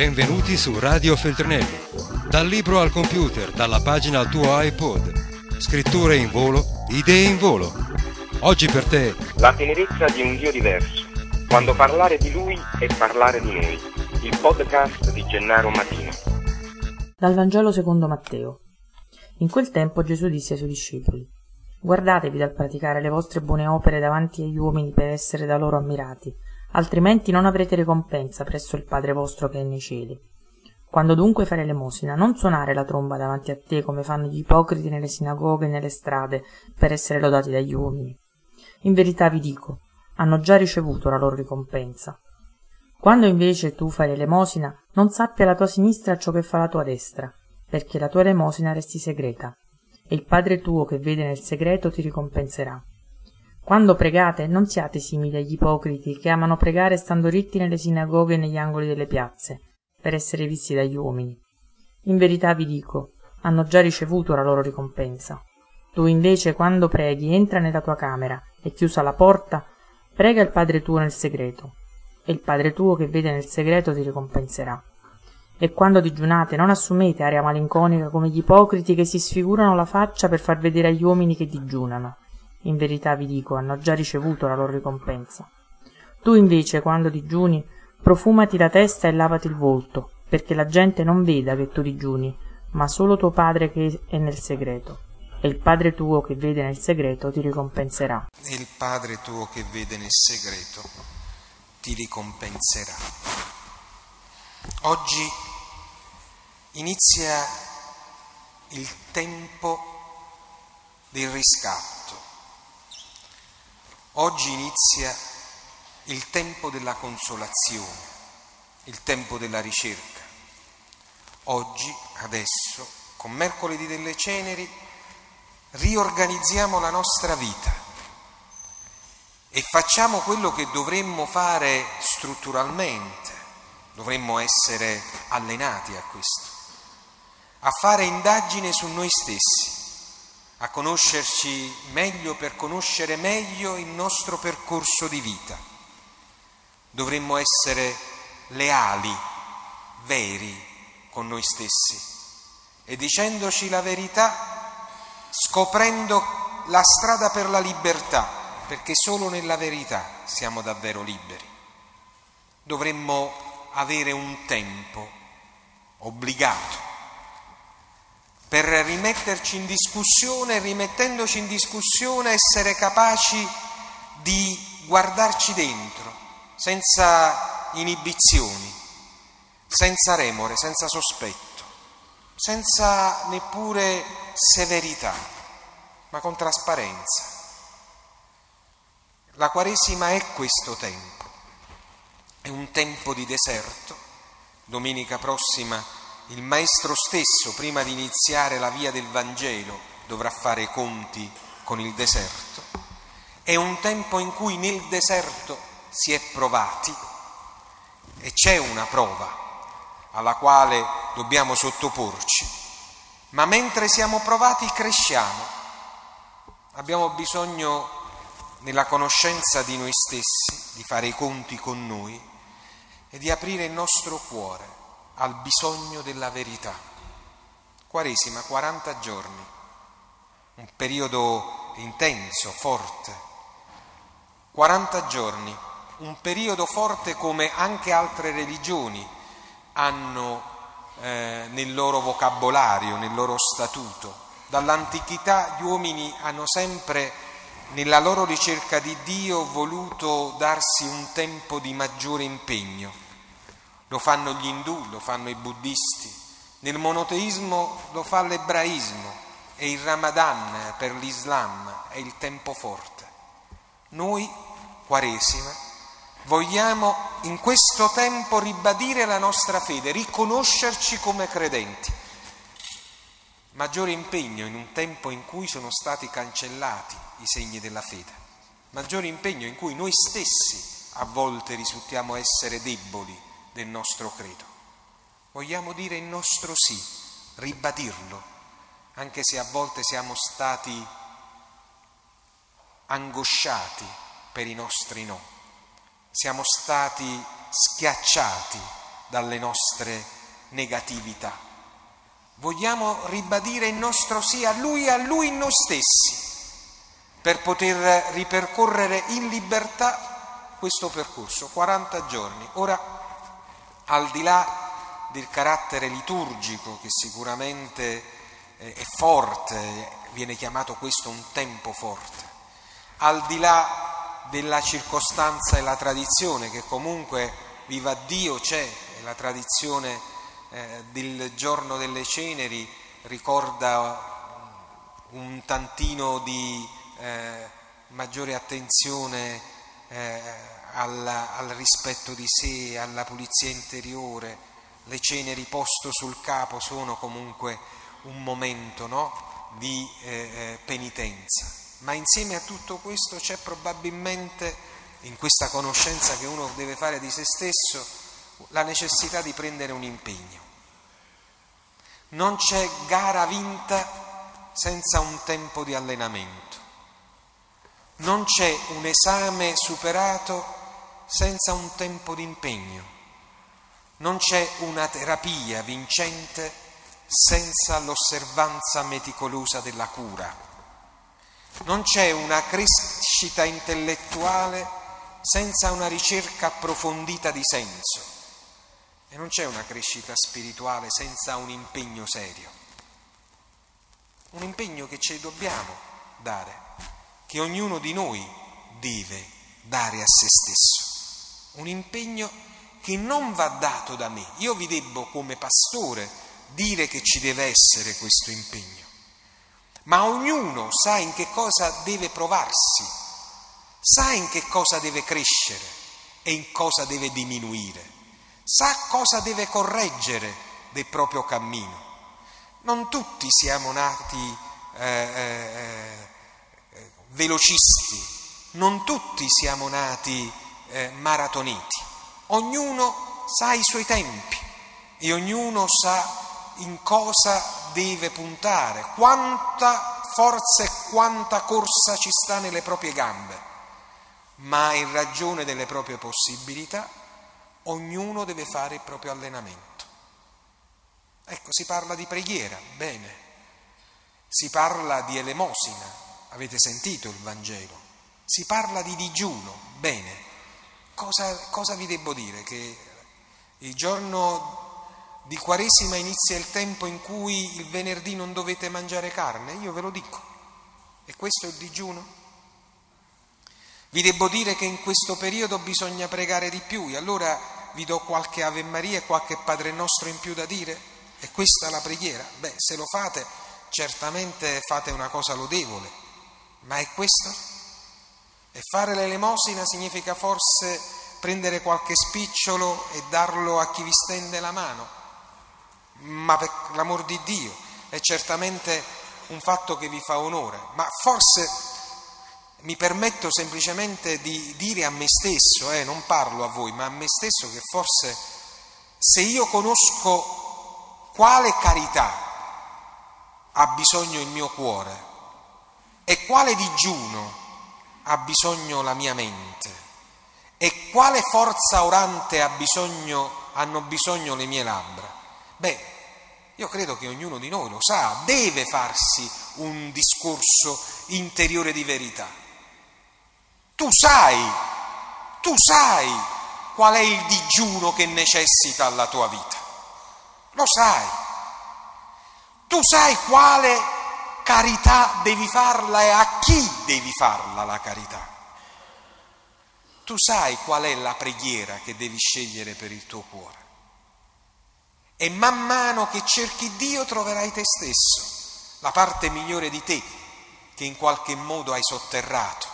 Benvenuti su Radio Feltrinelli. Dal libro al computer, dalla pagina al tuo iPod. Scritture in volo, idee in volo. Oggi per te. La tenerezza di un Dio diverso. Quando parlare di Lui è parlare di noi. Il podcast di Gennaro Matino. Dal Vangelo secondo Matteo. In quel tempo Gesù disse ai suoi discepoli: Guardatevi dal praticare le vostre buone opere davanti agli uomini per essere da loro ammirati altrimenti non avrete ricompensa presso il Padre vostro che è nei cieli. Quando dunque fai l'elemosina, non suonare la tromba davanti a te come fanno gli ipocriti nelle sinagoghe e nelle strade per essere lodati dagli uomini. In verità vi dico, hanno già ricevuto la loro ricompensa. Quando invece tu fai l'elemosina, non sappia la tua sinistra ciò che fa la tua destra, perché la tua elemosina resti segreta, e il Padre tuo che vede nel segreto ti ricompenserà. Quando pregate, non siate simili agli ipocriti che amano pregare stando ritti nelle sinagoghe e negli angoli delle piazze, per essere visti dagli uomini. In verità vi dico, hanno già ricevuto la loro ricompensa. Tu invece, quando preghi, entra nella tua camera e chiusa la porta, prega il Padre tuo nel segreto, e il Padre tuo che vede nel segreto ti ricompenserà. E quando digiunate, non assumete aria malinconica come gli ipocriti che si sfigurano la faccia per far vedere agli uomini che digiunano in verità vi dico, hanno già ricevuto la loro ricompensa. Tu invece, quando digiuni, profumati la testa e lavati il volto, perché la gente non veda che tu digiuni, ma solo tuo padre che è nel segreto. E il padre tuo che vede nel segreto ti ricompenserà. E il padre tuo che vede nel segreto ti ricompenserà. Oggi inizia il tempo del riscatto Oggi inizia il tempo della consolazione, il tempo della ricerca. Oggi, adesso, con mercoledì delle ceneri, riorganizziamo la nostra vita e facciamo quello che dovremmo fare strutturalmente, dovremmo essere allenati a questo, a fare indagine su noi stessi a conoscerci meglio per conoscere meglio il nostro percorso di vita. Dovremmo essere leali, veri con noi stessi e dicendoci la verità, scoprendo la strada per la libertà, perché solo nella verità siamo davvero liberi. Dovremmo avere un tempo obbligato per rimetterci in discussione, rimettendoci in discussione essere capaci di guardarci dentro, senza inibizioni, senza remore, senza sospetto, senza neppure severità, ma con trasparenza. La Quaresima è questo tempo, è un tempo di deserto. Domenica prossima il Maestro stesso, prima di iniziare la via del Vangelo, dovrà fare i conti con il deserto. È un tempo in cui nel deserto si è provati e c'è una prova alla quale dobbiamo sottoporci, ma mentre siamo provati cresciamo. Abbiamo bisogno nella conoscenza di noi stessi, di fare i conti con noi e di aprire il nostro cuore al bisogno della verità. Quaresima, 40 giorni, un periodo intenso, forte. 40 giorni, un periodo forte come anche altre religioni hanno eh, nel loro vocabolario, nel loro statuto. Dall'antichità gli uomini hanno sempre nella loro ricerca di Dio voluto darsi un tempo di maggiore impegno lo fanno gli indù, lo fanno i buddisti, nel monoteismo lo fa l'ebraismo e il Ramadan per l'Islam è il tempo forte. Noi, Quaresima, vogliamo in questo tempo ribadire la nostra fede, riconoscerci come credenti. Maggiore impegno in un tempo in cui sono stati cancellati i segni della fede, maggiore impegno in cui noi stessi a volte risultiamo essere deboli del nostro credo. Vogliamo dire il nostro sì, ribadirlo, anche se a volte siamo stati angosciati per i nostri no, siamo stati schiacciati dalle nostre negatività. Vogliamo ribadire il nostro sì a Lui e a Lui noi stessi per poter ripercorrere in libertà questo percorso, 40 giorni. Ora, al di là del carattere liturgico che sicuramente eh, è forte, viene chiamato questo un tempo forte, al di là della circostanza e la tradizione che comunque, viva Dio, c'è, la tradizione eh, del giorno delle ceneri ricorda un tantino di eh, maggiore attenzione eh, alla, al rispetto di sé, alla pulizia interiore, le ceneri posto sul capo sono comunque un momento no? di eh, eh, penitenza. Ma insieme a tutto questo c'è probabilmente, in questa conoscenza che uno deve fare di se stesso, la necessità di prendere un impegno. Non c'è gara vinta senza un tempo di allenamento. Non c'è un esame superato senza un tempo di impegno. Non c'è una terapia vincente senza l'osservanza meticolosa della cura. Non c'è una crescita intellettuale senza una ricerca approfondita di senso. E non c'è una crescita spirituale senza un impegno serio. Un impegno che ci dobbiamo dare che ognuno di noi deve dare a se stesso. Un impegno che non va dato da me. Io vi debbo come pastore dire che ci deve essere questo impegno, ma ognuno sa in che cosa deve provarsi, sa in che cosa deve crescere e in cosa deve diminuire, sa cosa deve correggere del proprio cammino. Non tutti siamo nati eh, eh, velocisti, non tutti siamo nati eh, maratoniti, ognuno sa i suoi tempi e ognuno sa in cosa deve puntare, quanta forza e quanta corsa ci sta nelle proprie gambe, ma in ragione delle proprie possibilità ognuno deve fare il proprio allenamento. Ecco, si parla di preghiera, bene, si parla di elemosina, Avete sentito il Vangelo? Si parla di digiuno, bene. Cosa, cosa vi devo dire? Che il giorno di Quaresima inizia il tempo in cui il venerdì non dovete mangiare carne? Io ve lo dico. E questo è il digiuno? Vi devo dire che in questo periodo bisogna pregare di più e allora vi do qualche Ave Maria e qualche Padre Nostro in più da dire? E questa è la preghiera? Beh, se lo fate, certamente fate una cosa lodevole, ma è questo? E fare l'elemosina significa forse prendere qualche spicciolo e darlo a chi vi stende la mano? Ma per l'amor di Dio, è certamente un fatto che vi fa onore, ma forse mi permetto semplicemente di dire a me stesso, eh, non parlo a voi, ma a me stesso che forse se io conosco quale carità ha bisogno il mio cuore, e quale digiuno ha bisogno la mia mente? E quale forza orante ha bisogno, hanno bisogno le mie labbra? Beh, io credo che ognuno di noi lo sa, deve farsi un discorso interiore di verità. Tu sai, tu sai qual è il digiuno che necessita la tua vita. Lo sai. Tu sai quale carità devi farla e a chi devi farla la carità. Tu sai qual è la preghiera che devi scegliere per il tuo cuore. E man mano che cerchi Dio troverai te stesso, la parte migliore di te che in qualche modo hai sotterrato.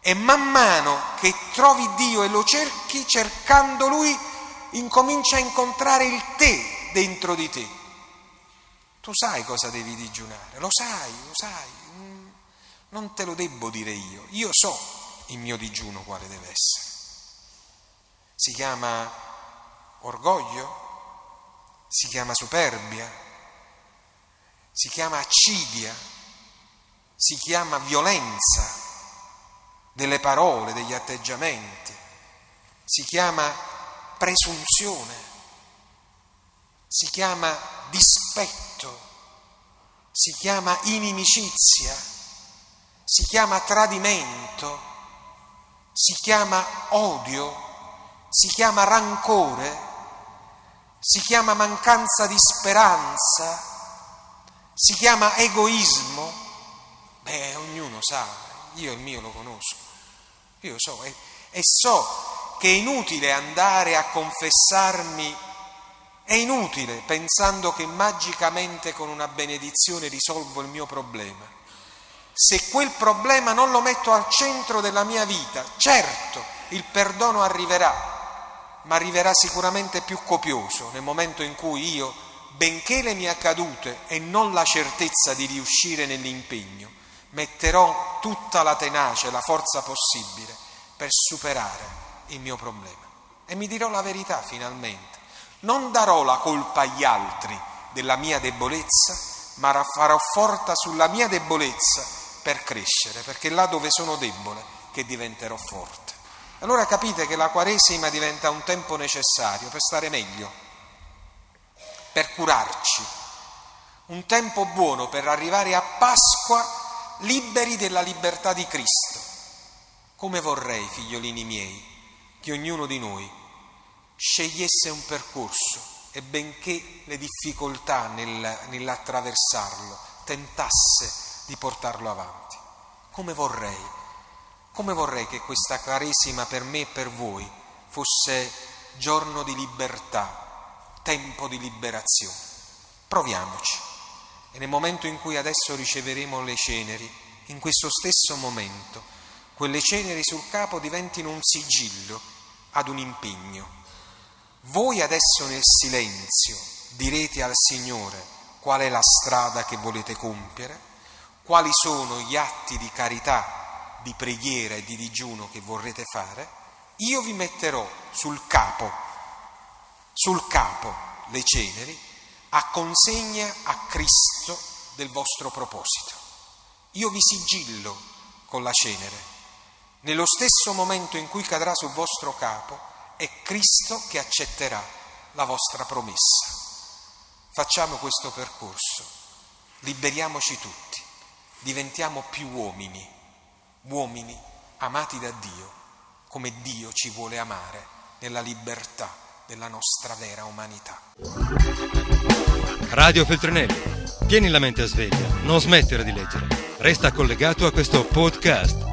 E man mano che trovi Dio e lo cerchi, cercando Lui, incomincia a incontrare il te dentro di te tu sai cosa devi digiunare, lo sai, lo sai, mm, non te lo debbo dire io, io so il mio digiuno quale deve essere. Si chiama orgoglio, si chiama superbia, si chiama accidia, si chiama violenza delle parole, degli atteggiamenti, si chiama presunzione? Si chiama dispetto, si chiama inimicizia, si chiama tradimento, si chiama odio, si chiama rancore, si chiama mancanza di speranza, si chiama egoismo. Beh, ognuno sa, io il mio lo conosco, io so e, e so che è inutile andare a confessarmi, è inutile pensando che magicamente con una benedizione risolvo il mio problema. Se quel problema non lo metto al centro della mia vita, certo il perdono arriverà, ma arriverà sicuramente più copioso nel momento in cui io, benché le mie accadute e non la certezza di riuscire nell'impegno, metterò tutta la tenacia e la forza possibile per superare il mio problema. E mi dirò la verità finalmente. Non darò la colpa agli altri della mia debolezza, ma farò forza sulla mia debolezza per crescere, perché là dove sono debole che diventerò forte. Allora capite che la Quaresima diventa un tempo necessario per stare meglio, per curarci, un tempo buono per arrivare a Pasqua liberi della libertà di Cristo. Come vorrei, figliolini miei, che ognuno di noi scegliesse un percorso e benché le difficoltà nel, nell'attraversarlo tentasse di portarlo avanti. Come vorrei come vorrei che questa Quaresima per me e per voi fosse giorno di libertà, tempo di liberazione. Proviamoci. E nel momento in cui adesso riceveremo le ceneri, in questo stesso momento, quelle ceneri sul capo diventino un sigillo ad un impegno. Voi adesso nel silenzio direte al Signore qual è la strada che volete compiere, quali sono gli atti di carità di preghiera e di digiuno che vorrete fare, io vi metterò sul capo, sul capo le ceneri, a consegna a Cristo del vostro proposito. Io vi sigillo con la cenere. Nello stesso momento in cui cadrà sul vostro capo, è Cristo che accetterà la vostra promessa. Facciamo questo percorso, liberiamoci tutti, diventiamo più uomini. Uomini amati da Dio come Dio ci vuole amare nella libertà della nostra vera umanità. Radio Feltrinelli, tieni la mente a sveglia, non smettere di leggere, resta collegato a questo podcast